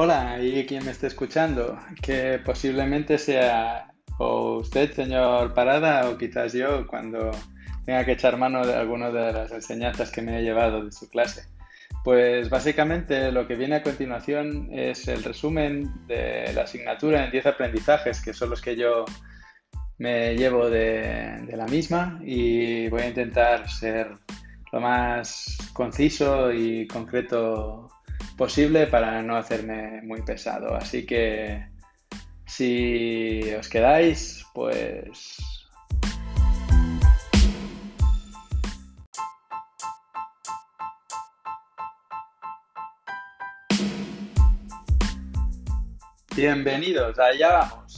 Hola, y quien me esté escuchando, que posiblemente sea o usted, señor Parada, o quizás yo, cuando tenga que echar mano de alguna de las enseñanzas que me he llevado de su clase. Pues básicamente lo que viene a continuación es el resumen de la asignatura en 10 aprendizajes, que son los que yo me llevo de, de, la misma y voy a intentar ser lo más conciso y concreto posible para no hacerme muy pesado. Así que si os quedáis, pues Bienvenidos, allá vamos.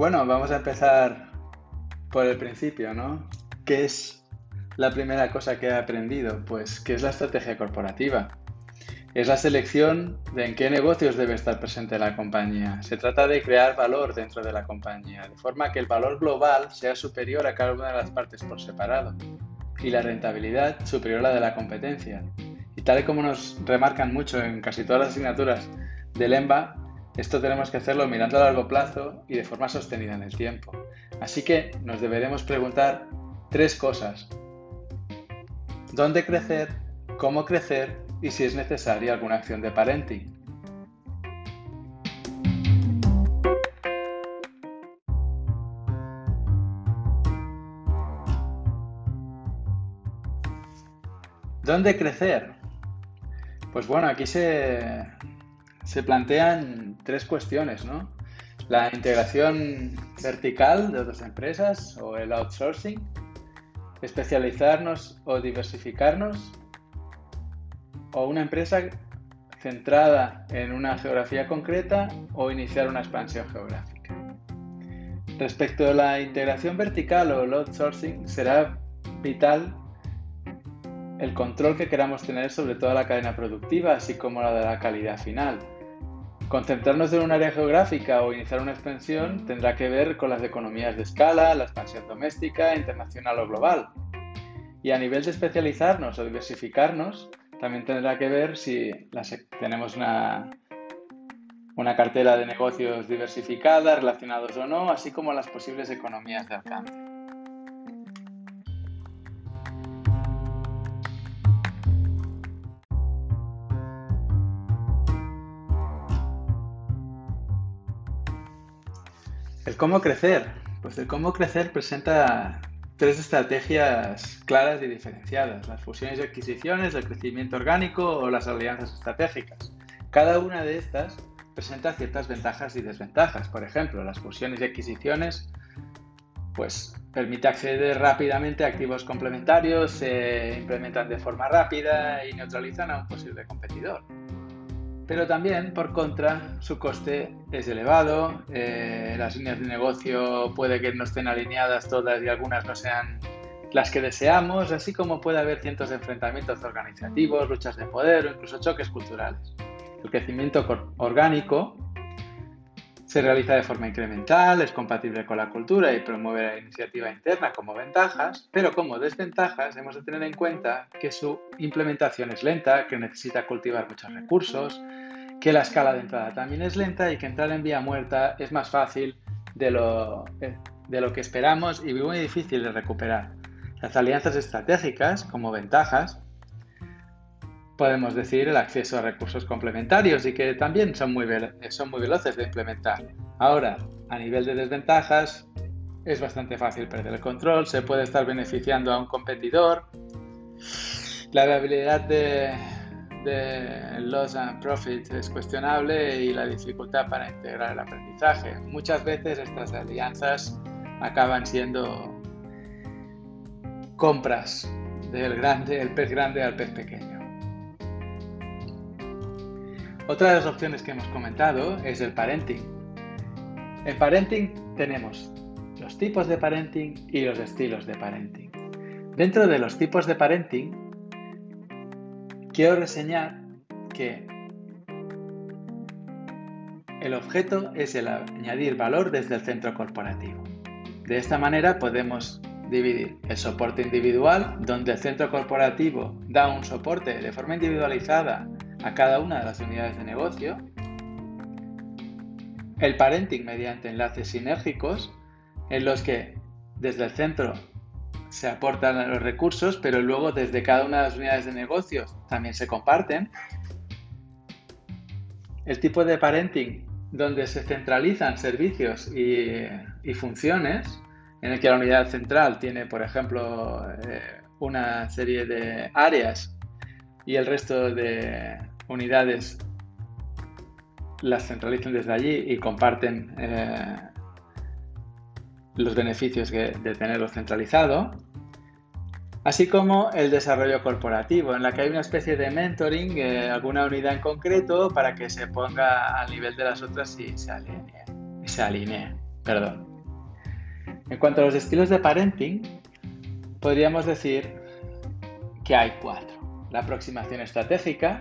Bueno, vamos a empezar por el principio, ¿no? ¿Qué es la primera cosa que he aprendido? Pues, ¿qué es la estrategia corporativa? Es la selección de en qué negocios debe estar presente la compañía. Se trata de crear valor dentro de la compañía, de forma que el valor global sea superior a cada una de las partes por separado y la rentabilidad superior a la de la competencia. Y tal y como nos remarcan mucho en casi todas las asignaturas del EMBA, esto tenemos que hacerlo mirando a largo plazo y de forma sostenida en el tiempo. Así que nos deberemos preguntar tres cosas. ¿Dónde crecer? ¿Cómo crecer? y si es necesaria alguna acción de parenting. ¿Dónde crecer? Pues bueno, aquí se, se plantean tres cuestiones, ¿no? La integración vertical de otras empresas o el outsourcing, especializarnos o diversificarnos o una empresa centrada en una geografía concreta o iniciar una expansión geográfica. Respecto a la integración vertical o el outsourcing, será vital el control que queramos tener sobre toda la cadena productiva, así como la de la calidad final. Concentrarnos en un área geográfica o iniciar una expansión tendrá que ver con las economías de escala, la expansión doméstica, internacional o global. Y a nivel de especializarnos o diversificarnos, también tendrá que ver si tenemos una, una cartera de negocios diversificada, relacionados o no, así como las posibles economías de alcance. Cómo crecer. Pues el cómo crecer presenta tres estrategias claras y diferenciadas, las fusiones y adquisiciones, el crecimiento orgánico o las alianzas estratégicas. Cada una de estas presenta ciertas ventajas y desventajas. Por ejemplo, las fusiones y adquisiciones pues permite acceder rápidamente a activos complementarios, se implementan de forma rápida y neutralizan a un posible competidor pero también, por contra, su coste es elevado, eh, las líneas de negocio puede que no estén alineadas todas y algunas no sean las que deseamos, así como puede haber cientos de enfrentamientos organizativos, luchas de poder o incluso choques culturales. El crecimiento orgánico se realiza de forma incremental, es compatible con la cultura y promueve la iniciativa interna como ventajas, pero como desventajas hemos de tener en cuenta que su implementación es lenta, que necesita cultivar muchos recursos, que la escala de entrada también es lenta y que entrar en vía muerta es más fácil de lo, de lo que esperamos y muy difícil de recuperar. Las alianzas estratégicas, como ventajas, podemos decir el acceso a recursos complementarios y que también son muy, son muy veloces de implementar. Ahora, a nivel de desventajas, es bastante fácil perder el control, se puede estar beneficiando a un competidor, la viabilidad de, de loss and profit es cuestionable y la dificultad para integrar el aprendizaje. Muchas veces estas alianzas acaban siendo compras del grande, el pez grande al pez pequeño. Otra de las opciones que hemos comentado es el parenting. En parenting tenemos los tipos de parenting y los estilos de parenting. Dentro de los tipos de parenting quiero reseñar que El objeto es el añadir valor desde el centro corporativo. De esta manera podemos dividir el soporte individual, donde el centro corporativo da un soporte de forma individualizada a cada una de las unidades de negocio, el parenting mediante enlaces sinérgicos, en los que desde el centro se aportan los recursos, pero luego desde cada una de las unidades de negocios también se comparten. El tipo de parenting donde se centralizan servicios y, funciones, en el que la unidad central tiene, por ejemplo, eh, una serie de áreas y el resto de unidades las centralizan desde allí y comparten eh, los beneficios de tenerlo centralizado, así como el desarrollo corporativo, en la que hay una especie de mentoring, eh, alguna unidad en concreto, para que se ponga al nivel de las otras y se alinee. se alinee perdón. En cuanto a los estilos de parenting, podríamos decir que hay cuatro. La aproximación estratégica,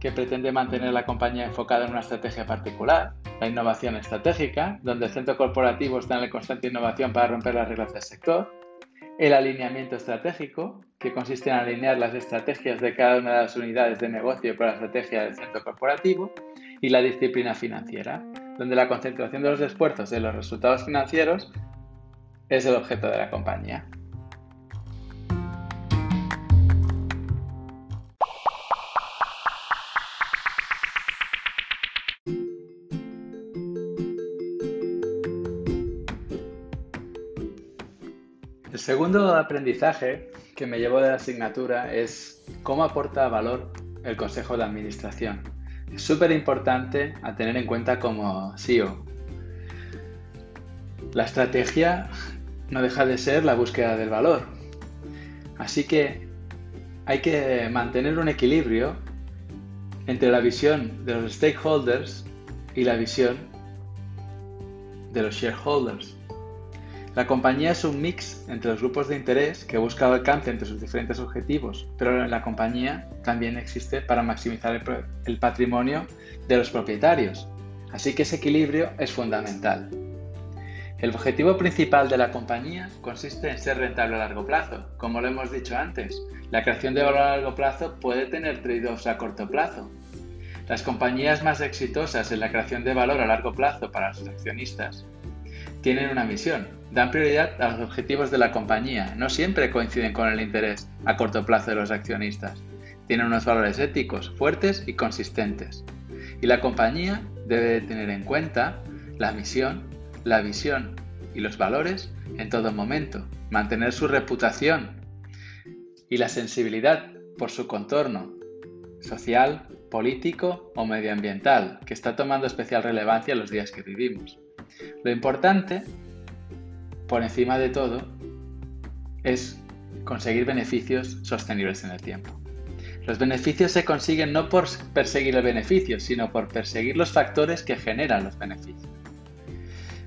que pretende mantener la compañía enfocada en una estrategia particular, la innovación estratégica, donde el centro corporativo está en la constante innovación para romper las reglas del sector, el alineamiento estratégico, que consiste en alinear las estrategias de cada una de las unidades de negocio con la estrategia del centro corporativo, y la disciplina financiera, donde la concentración de los esfuerzos en los resultados financieros es el objeto de la compañía. El segundo aprendizaje que me llevo de la asignatura es cómo aporta valor el Consejo de Administración. Es súper importante a tener en cuenta como CEO. La estrategia no deja de ser la búsqueda del valor. Así que hay que mantener un equilibrio entre la visión de los stakeholders y la visión de los shareholders. La compañía es un mix entre los grupos de interés que busca el alcance entre sus diferentes objetivos, pero la compañía también existe para maximizar el, patrimonio de los propietarios. Así que ese equilibrio es fundamental. El objetivo principal de la compañía consiste en ser rentable a largo plazo. Como lo hemos dicho antes, la creación de valor a largo plazo puede tener trade-offs a corto plazo. Las compañías más exitosas en la creación de valor a largo plazo para sus accionistas tienen una misión, dan prioridad a los objetivos de la compañía, no siempre coinciden con el interés a corto plazo de los accionistas. Tienen unos valores éticos fuertes y consistentes. Y la compañía debe tener en cuenta la misión, la visión y los valores en todo momento, mantener su reputación y la sensibilidad por su contorno social, político o medioambiental, que está tomando especial relevancia en los días que vivimos. Lo importante, por encima de todo, es conseguir beneficios sostenibles en el tiempo. Los beneficios se consiguen no por perseguir el beneficio, sino por perseguir los factores que generan los beneficios.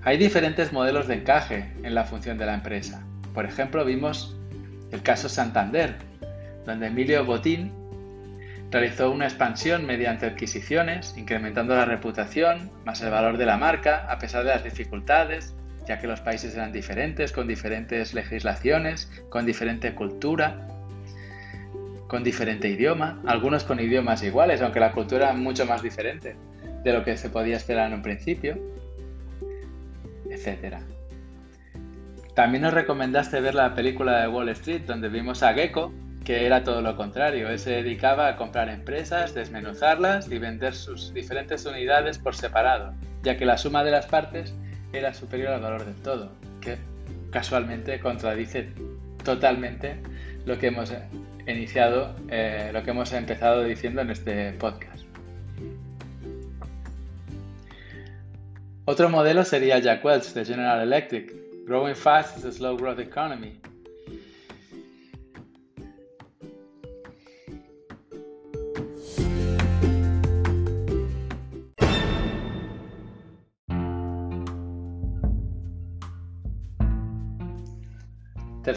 Hay diferentes modelos de encaje en la función de la empresa. Por ejemplo, vimos el caso Santander, donde Emilio Botín Realizó una expansión mediante adquisiciones, incrementando la reputación más el valor de la marca, a pesar de las dificultades, ya que los países eran diferentes, con diferentes legislaciones, con diferente cultura, con diferente idioma, algunos con idiomas iguales, aunque la cultura era mucho más diferente de lo que se podía esperar en un principio, etc. También nos recomendaste ver la película de Wall Street, donde vimos a Gecko, que era todo lo contrario. Él se dedicaba a comprar empresas, desmenuzarlas y vender sus diferentes unidades por separado, ya que la suma de las partes era superior al valor del todo, que casualmente contradice totalmente lo que hemos iniciado, eh, lo que hemos empezado diciendo en este podcast. Otro modelo sería Jack Welch de General Electric, Growing Fast is a Slow Growth Economy,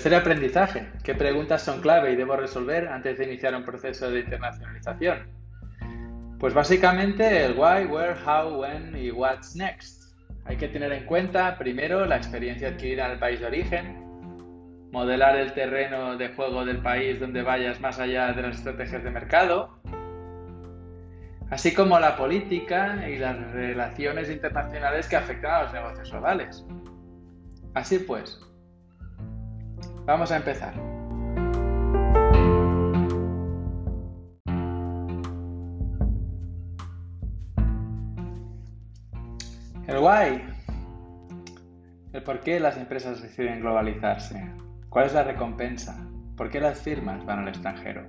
Tercer aprendizaje. ¿Qué preguntas son clave y debo resolver antes de iniciar un proceso de internacionalización? Pues básicamente el why, where, how, when y what's next. Hay que tener en cuenta primero la experiencia adquirida en el país de origen, modelar el terreno de juego del país donde vayas más allá de las estrategias de mercado, así como la política y las relaciones internacionales que afectan a los negocios globales. Así pues, vamos a empezar. El why. El por qué las empresas deciden globalizarse. ¿Cuál es la recompensa? ¿Por qué las firmas van al extranjero?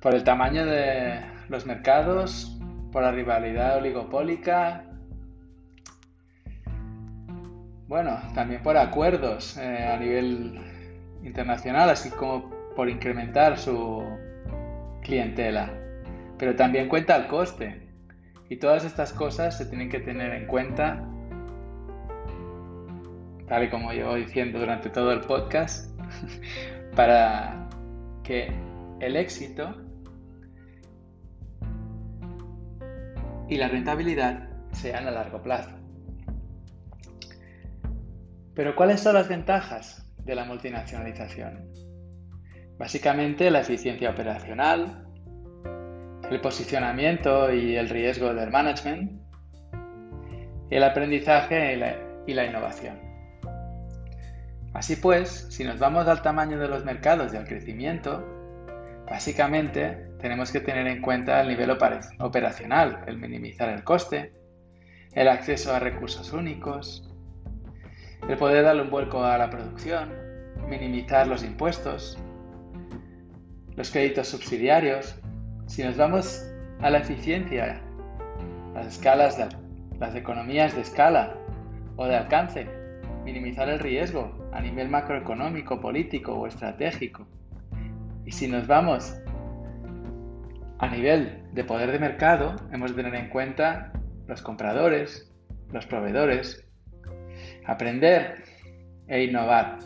¿Por el tamaño de los mercados? ¿Por la rivalidad oligopólica? Bueno, también por acuerdos eh, a nivel internacional, así como por incrementar su clientela. Pero también cuenta el coste. Y todas estas cosas se tienen que tener en cuenta, tal y como llevo diciendo durante todo el podcast, para que el éxito y la rentabilidad sean a largo plazo. Pero ¿cuáles son las ventajas de la multinacionalización? Básicamente la eficiencia operacional, el posicionamiento y el riesgo del management, el aprendizaje y la, innovación. Así pues, si nos vamos al tamaño de los mercados y al crecimiento, básicamente tenemos que tener en cuenta el nivel operacional, el minimizar el coste, el acceso a recursos únicos, el poder darle un vuelco a la producción, minimizar los impuestos, los créditos subsidiarios, si nos vamos a la eficiencia, las escalas, las economías de escala o de alcance, minimizar el riesgo a nivel macroeconómico, político o estratégico. Y si nos vamos a nivel de poder de mercado, hemos de tener en cuenta los compradores, los proveedores, aprender e innovar,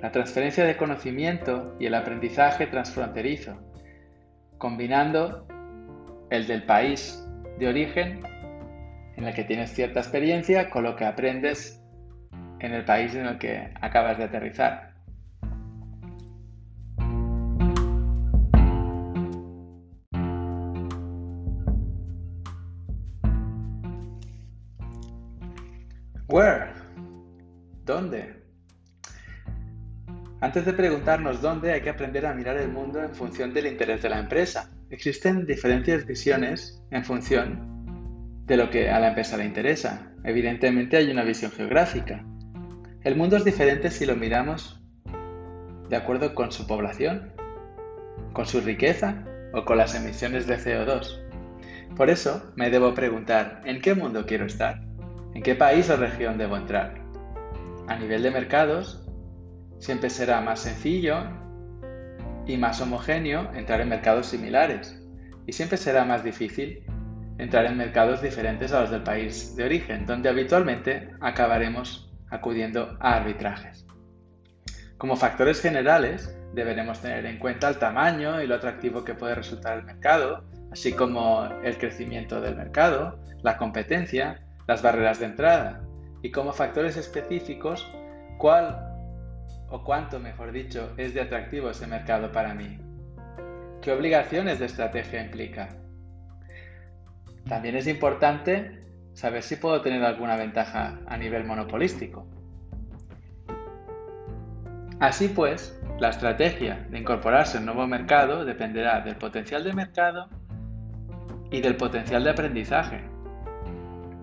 la transferencia de conocimiento y el aprendizaje transfronterizo, combinando el del país de origen en el que tienes cierta experiencia con lo que aprendes en el país en el que acabas de aterrizar. Antes de preguntarnos dónde, hay que aprender a mirar el mundo en función del interés de la empresa. Existen diferentes visiones en función de lo que a la empresa le interesa. Evidentemente hay una visión geográfica. El mundo es diferente si lo miramos de acuerdo con su población, con su riqueza o con las emisiones de CO2. Por eso me debo preguntar, ¿en qué mundo quiero estar? ¿En qué país o región debo entrar? A nivel de mercados, siempre será más sencillo y más homogéneo entrar en mercados similares y siempre será más difícil entrar en mercados diferentes a los del país de origen, donde habitualmente acabaremos acudiendo a arbitrajes. Como factores generales, deberemos tener en cuenta el tamaño y lo atractivo que puede resultar el mercado, así como el crecimiento del mercado, la competencia, las barreras de entrada, y como factores específicos, cuál o cuánto, mejor dicho, es de atractivo ese mercado para mí. ¿Qué obligaciones de estrategia implica? También es importante saber si puedo tener alguna ventaja a nivel monopolístico. Así pues, la estrategia de incorporarse a un nuevo mercado dependerá del potencial de mercado y del potencial de aprendizaje.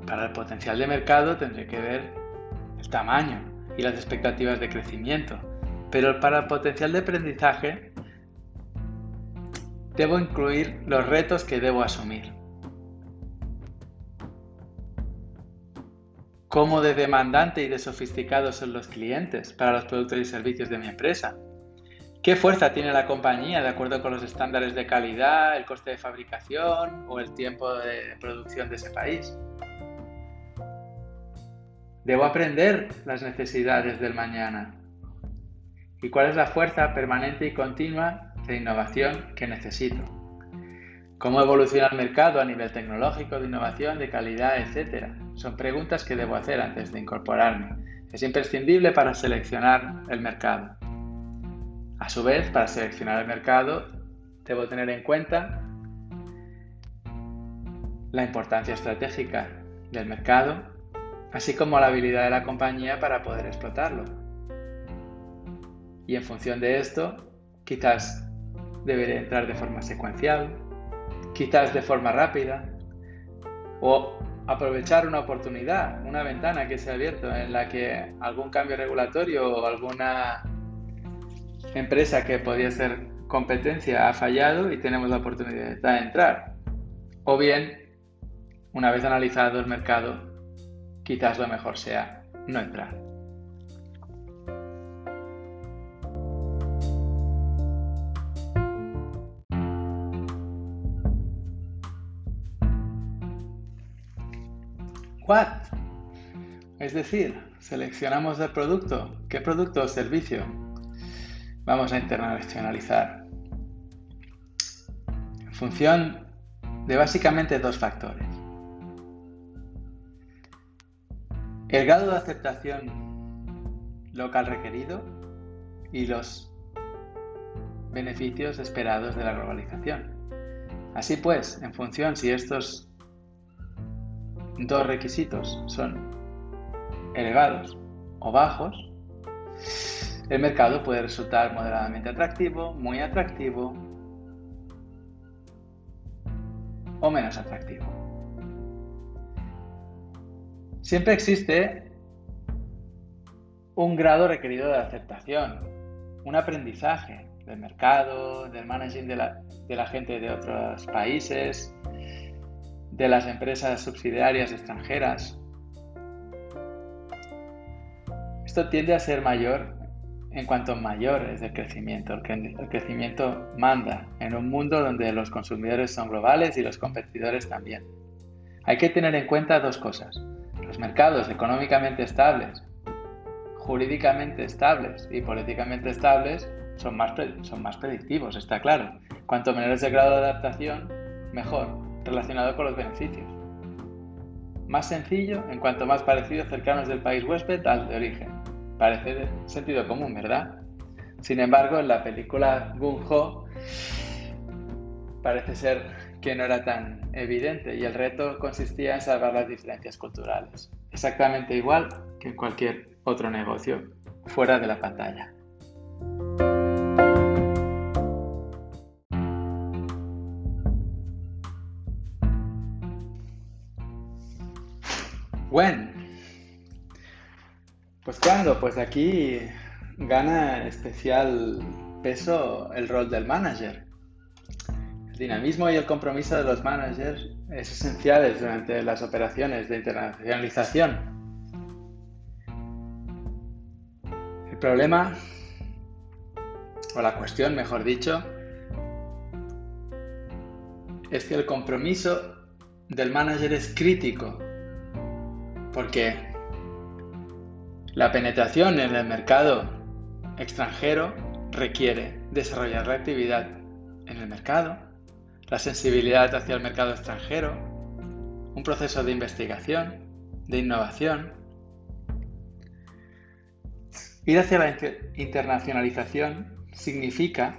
Para el potencial de mercado tendré que ver el tamaño, y las expectativas de crecimiento. Pero para el potencial de aprendizaje debo incluir los retos que debo asumir. ¿Cómo de demandante y de sofisticado son los clientes para los productos y servicios de mi empresa? ¿Qué fuerza tiene la compañía de acuerdo con los estándares de calidad, el coste de fabricación o el tiempo de producción de ese país? Debo aprender las necesidades del mañana. ¿Y cuál es la fuerza permanente y continua de innovación que necesito? ¿Cómo evoluciona el mercado a nivel tecnológico, de innovación, de calidad, etcétera? Son preguntas que debo hacer antes de incorporarme. Es imprescindible para seleccionar el mercado. A su vez, para seleccionar el mercado, debo tener en cuenta la importancia estratégica del mercado, así como la habilidad de la compañía para poder explotarlo. Y en función de esto, quizás deberé entrar de forma secuencial, quizás de forma rápida, o aprovechar una oportunidad, una ventana que se ha abierto en la que algún cambio regulatorio o alguna empresa que podía ser competencia ha fallado y tenemos la oportunidad de entrar. O bien, una vez analizado el mercado, quizás lo mejor sea no entrar. What? Es decir, seleccionamos el producto. ¿Qué producto o servicio vamos a internacionalizar? En función de básicamente dos factores. El grado de aceptación local requerido y los beneficios esperados de la globalización. Así pues, en función si estos dos requisitos son elevados o bajos, el mercado puede resultar moderadamente atractivo, muy atractivo o menos atractivo. Siempre existe un grado requerido de aceptación, un aprendizaje del mercado, del managing de la, de la gente de otros países, de las empresas subsidiarias extranjeras. Esto tiende a ser mayor en cuanto mayor es el crecimiento. El crecimiento manda en un mundo donde los consumidores son globales y los competidores también. Hay que tener en cuenta dos cosas. Los mercados económicamente estables, jurídicamente estables y políticamente estables son más, son más predictivos, está claro. Cuanto menor es el grado de adaptación, mejor relacionado con los beneficios. Más sencillo en cuanto más parecidos cercanos del país huésped al de origen. Parece de sentido común, ¿verdad? Sin embargo, en la película Gung Ho parece ser que no era tan evidente y el reto consistía en salvar las diferencias culturales. Exactamente igual que en cualquier otro negocio fuera de la pantalla. Bueno, pues claro, pues aquí gana especial peso el rol del manager. Dinamismo y el compromiso de los managers es esenciales durante las operaciones de internacionalización. El problema, o la cuestión, mejor dicho, es que el compromiso del manager es crítico porque la penetración en el mercado extranjero requiere desarrollar la actividad en el mercado, la sensibilidad hacia el mercado extranjero, un proceso de investigación, de innovación. Ir hacia la internacionalización significa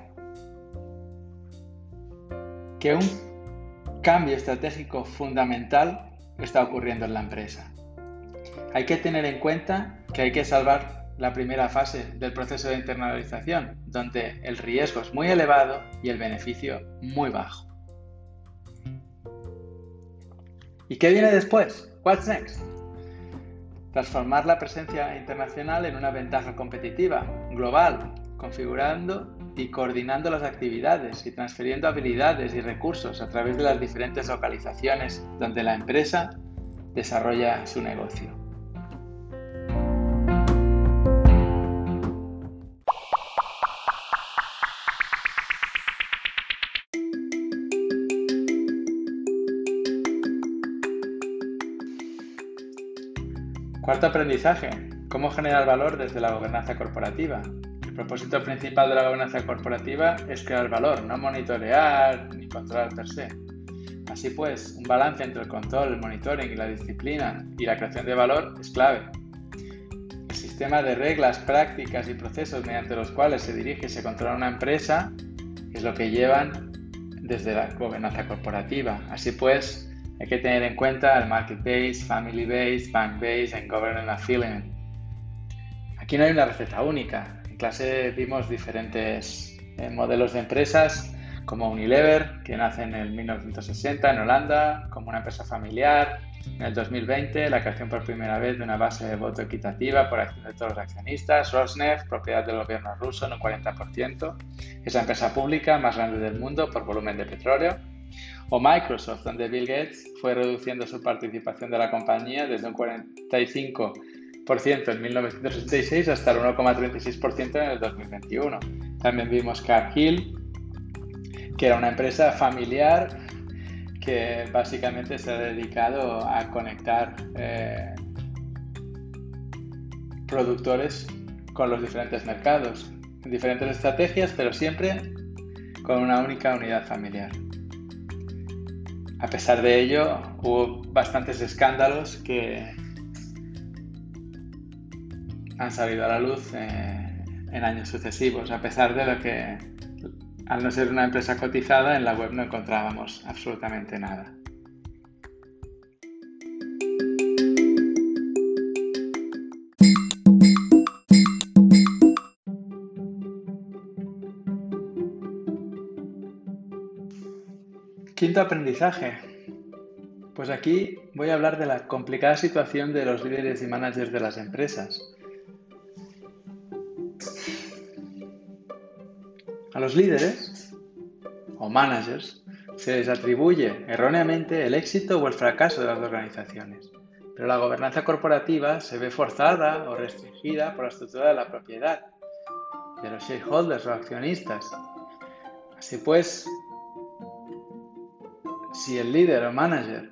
que un cambio estratégico fundamental está ocurriendo en la empresa. Hay que tener en cuenta que hay que salvar la primera fase del proceso de internalización, donde el riesgo es muy elevado y el beneficio muy bajo. ¿Y qué viene después? What's next? Transformar la presencia internacional en una ventaja competitiva, global, configurando y coordinando las actividades y transfiriendo habilidades y recursos a través de las diferentes localizaciones donde la empresa desarrolla su negocio. Cuarto aprendizaje. ¿Cómo generar valor desde la gobernanza corporativa? El propósito principal de la gobernanza corporativa es crear valor, no monitorear ni controlar per se. Así pues, un balance entre el control, el monitoring y la disciplina y la creación de valor es clave. El sistema de reglas, prácticas y procesos mediante los cuales se dirige y se controla una empresa es lo que llevan desde la gobernanza corporativa. Así pues, hay que tener en cuenta el market base, family base, bank base and governance affiliate. Aquí no hay una receta única. En clase vimos diferentes eh, modelos de empresas como Unilever, que nace en el 1960 en Holanda, como una empresa familiar. En el 2020, la creación por primera vez de una base de voto equitativa por acción de todos los accionistas. Rosneft, propiedad del gobierno ruso en un 40%. Es la empresa pública más grande del mundo por volumen de petróleo. O Microsoft, donde Bill Gates fue reduciendo su participación de la compañía desde un 45% en 1966 hasta el 1,36% en el 2021. También vimos Cargill, que era una empresa familiar que básicamente se ha dedicado a conectar eh, productores con los diferentes mercados, diferentes estrategias, pero siempre con una única unidad familiar. A pesar de ello, hubo bastantes escándalos que han salido a la luz eh, en años sucesivos, a pesar de lo que al no ser una empresa cotizada, en la web no encontrábamos absolutamente nada. Quinto aprendizaje. Pues aquí voy a hablar de la complicada situación de los líderes y managers de las empresas. A los líderes o managers se les atribuye erróneamente el éxito o el fracaso de las organizaciones, pero la gobernanza corporativa se ve forzada o restringida por la estructura de la propiedad, de los shareholders o accionistas. Así pues, si el líder o manager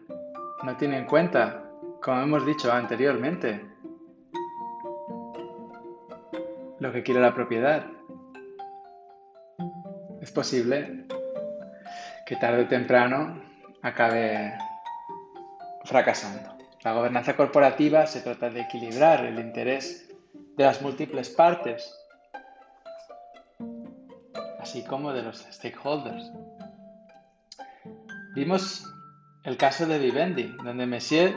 no tiene en cuenta, como hemos dicho anteriormente, lo que quiere la propiedad es posible que tarde o temprano acabe fracasando. La gobernanza corporativa se trata de equilibrar el interés de las múltiples partes, así como de los stakeholders. Vimos el caso de Vivendi, donde Messier,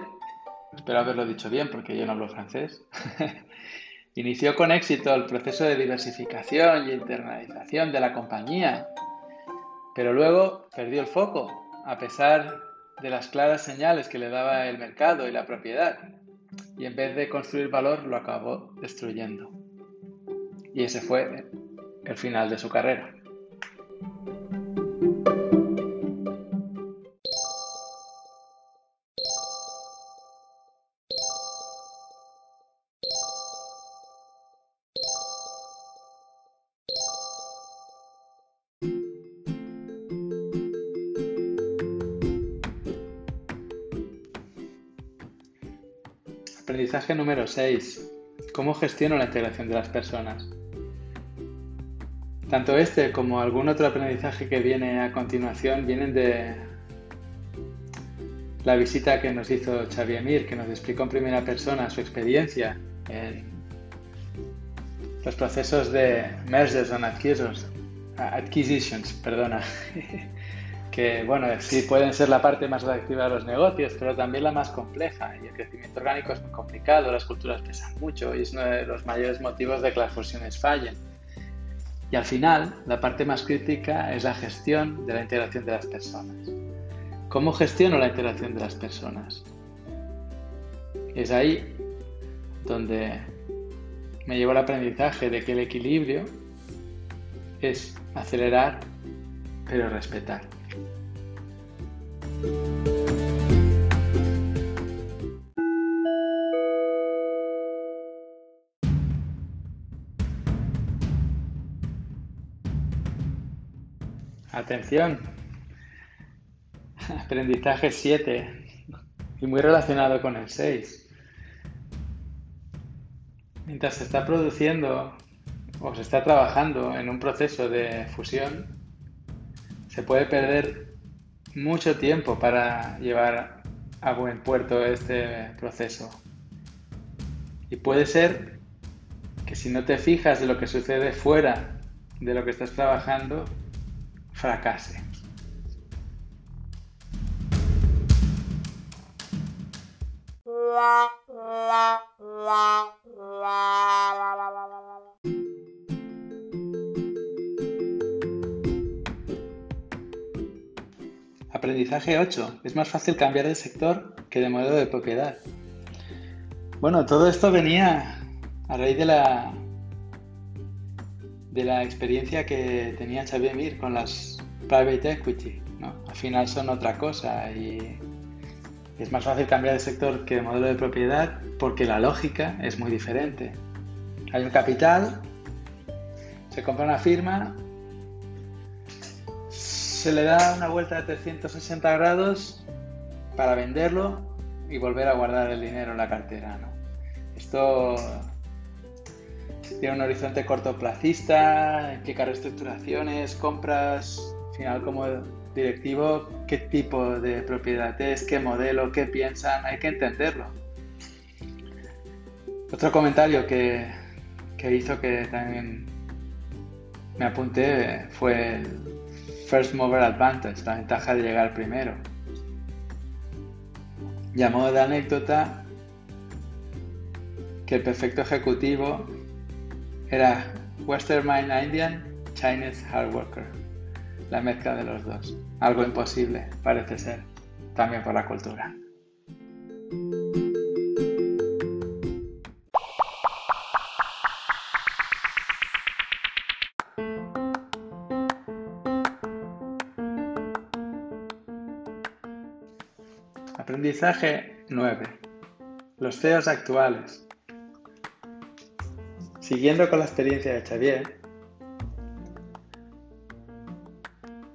espero haberlo dicho bien porque yo no hablo francés, Inició con éxito el proceso de diversificación y internalización de la compañía, pero luego perdió el foco, a pesar de las claras señales que le daba el mercado y la propiedad, y en vez de construir valor lo acabó destruyendo. Y ese fue el final de su carrera. Aprendizaje número 6. ¿Cómo gestiono la integración de las personas? Tanto este como algún otro aprendizaje que viene a continuación vienen de la visita que nos hizo Xavier Mir, que nos explicó en primera persona su experiencia en los procesos de mergers and acquisitions, perdona, que bueno, sí pueden ser la parte más reactiva de los negocios, pero también la más compleja. Y el crecimiento orgánico es muy complicado, las culturas pesan mucho y es uno de los mayores motivos de que las fusiones fallen. Y al final, la parte más crítica es la gestión de la integración de las personas. ¿Cómo gestiono la integración de las personas? Es ahí donde me llevo el aprendizaje de que el equilibrio es acelerar pero respetar. Atención. Aprendizaje 7 y muy relacionado con el 6. Mientras se está produciendo o se está trabajando en un proceso de fusión, se puede perder mucho tiempo para llevar a buen puerto este proceso. Y puede ser que si no te fijas de lo que sucede fuera de lo que estás trabajando, fracase. Aprendizaje 8. Es más fácil cambiar de sector que de modelo de propiedad. Bueno, todo esto venía a raíz de la de la experiencia que tenía Xavier Mir con las private equity. ¿no? Al final son otra cosa y es más fácil cambiar de sector que de modelo de propiedad porque la lógica es muy diferente. Hay un capital, se compra una firma, se le da una vuelta de 360 grados para venderlo y volver a guardar el dinero en la cartera. ¿no? Esto tiene un horizonte cortoplacista, implica reestructuraciones, compras, al final como directivo, qué tipo de propiedad es, qué modelo, qué piensan, hay que entenderlo. Otro comentario que, que hizo que también me apunté fue el First Mover Advantage, la ventaja de llegar primero. Llamó de anécdota que el perfecto ejecutivo era Western Mind Indian, Chinese Hard Worker. La mezcla de los dos. Algo imposible, parece ser, también por la cultura. Aprendizaje 9. Los CEOs actuales. Siguiendo con la experiencia de Xavier,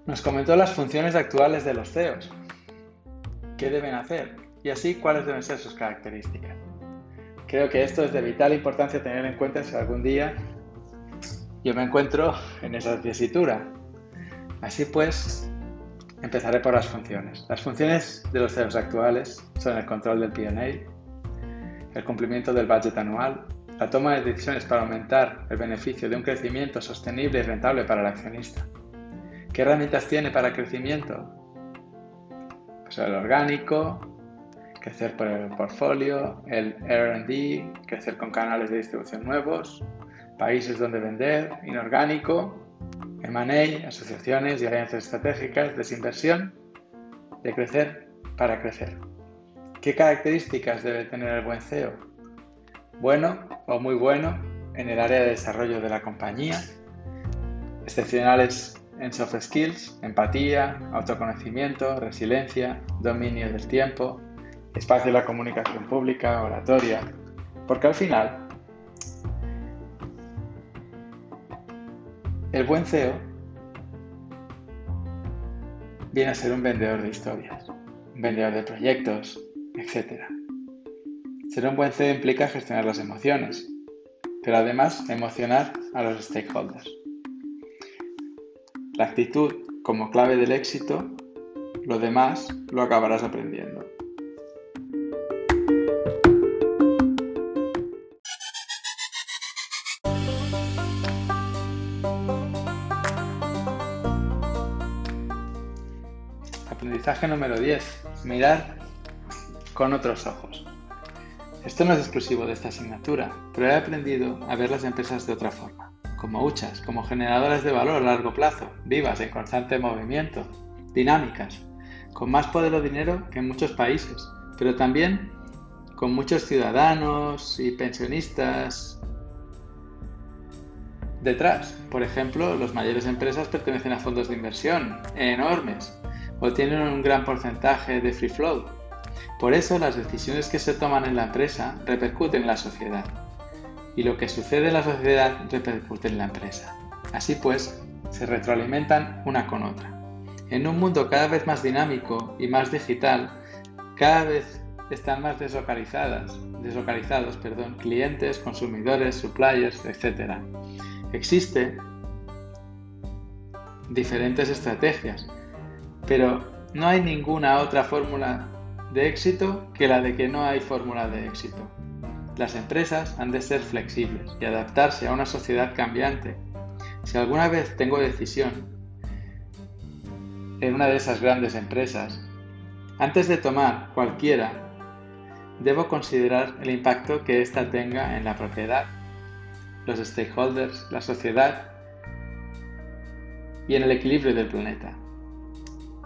nos comentó las funciones actuales de los CEOs, qué deben hacer y así cuáles deben ser sus características. Creo que esto es de vital importancia tener en cuenta si algún día yo me encuentro en esa tesitura. Así pues, empezaré por las funciones. Las funciones de los CEOs actuales son el control del P&A, el cumplimiento del budget anual, la toma de decisiones para aumentar el beneficio de un crecimiento sostenible y rentable para el accionista. ¿Qué herramientas tiene para crecimiento? Pues el orgánico, crecer por el portfolio, el RD, crecer con canales de distribución nuevos, países donde vender, inorgánico, M&A, asociaciones y alianzas estratégicas, desinversión, de crecer para crecer. ¿Qué características debe tener el buen CEO? Bueno, o muy bueno en el área de desarrollo de la compañía, excepcionales en soft skills, empatía, autoconocimiento, resiliencia, dominio del tiempo, espacio de la comunicación pública, oratoria, porque al final el buen CEO viene a ser un vendedor de historias, un vendedor de proyectos, etc. Ser un buen CEO implica gestionar las emociones, pero además emocionar a los stakeholders. La actitud como clave del éxito, lo demás lo acabarás aprendiendo. Aprendizaje número 10. Mirar con otros ojos. Esto no es exclusivo de esta asignatura, pero he aprendido a ver las empresas de otra forma, como huchas, como generadoras de valor a largo plazo, vivas, en constante movimiento, dinámicas, con más poder o dinero que en muchos países, pero también con muchos ciudadanos y pensionistas detrás. Por ejemplo, las mayores empresas pertenecen a fondos de inversión enormes o tienen un gran porcentaje de free flow por eso las decisiones que se toman en la empresa repercuten en la sociedad y lo que sucede en la sociedad repercute en la empresa. Así pues, se retroalimentan una con otra. En un mundo cada vez más dinámico y más digital, cada vez están más deslocalizadas, deslocalizados perdón, clientes, consumidores, suppliers, etc. Existen diferentes estrategias, pero No hay ninguna otra fórmula de éxito que la de que no hay fórmula de éxito. Las empresas han de ser flexibles y adaptarse a una sociedad cambiante. Si alguna vez tengo decisión en una de esas grandes empresas, antes de tomar cualquiera, debo considerar el impacto que ésta tenga en la propiedad, los stakeholders, la sociedad y en el equilibrio del planeta.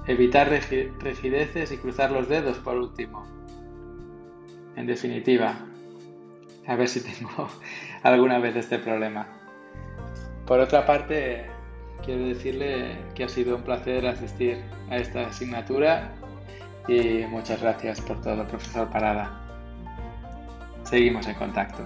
Evitar rigideces y cruzar los dedos por último. En definitiva, a ver si tengo alguna vez este problema. Por otra parte, quiero decirle que ha sido un placer asistir a esta asignatura y muchas gracias por todo, profesor Parada. Seguimos en contacto.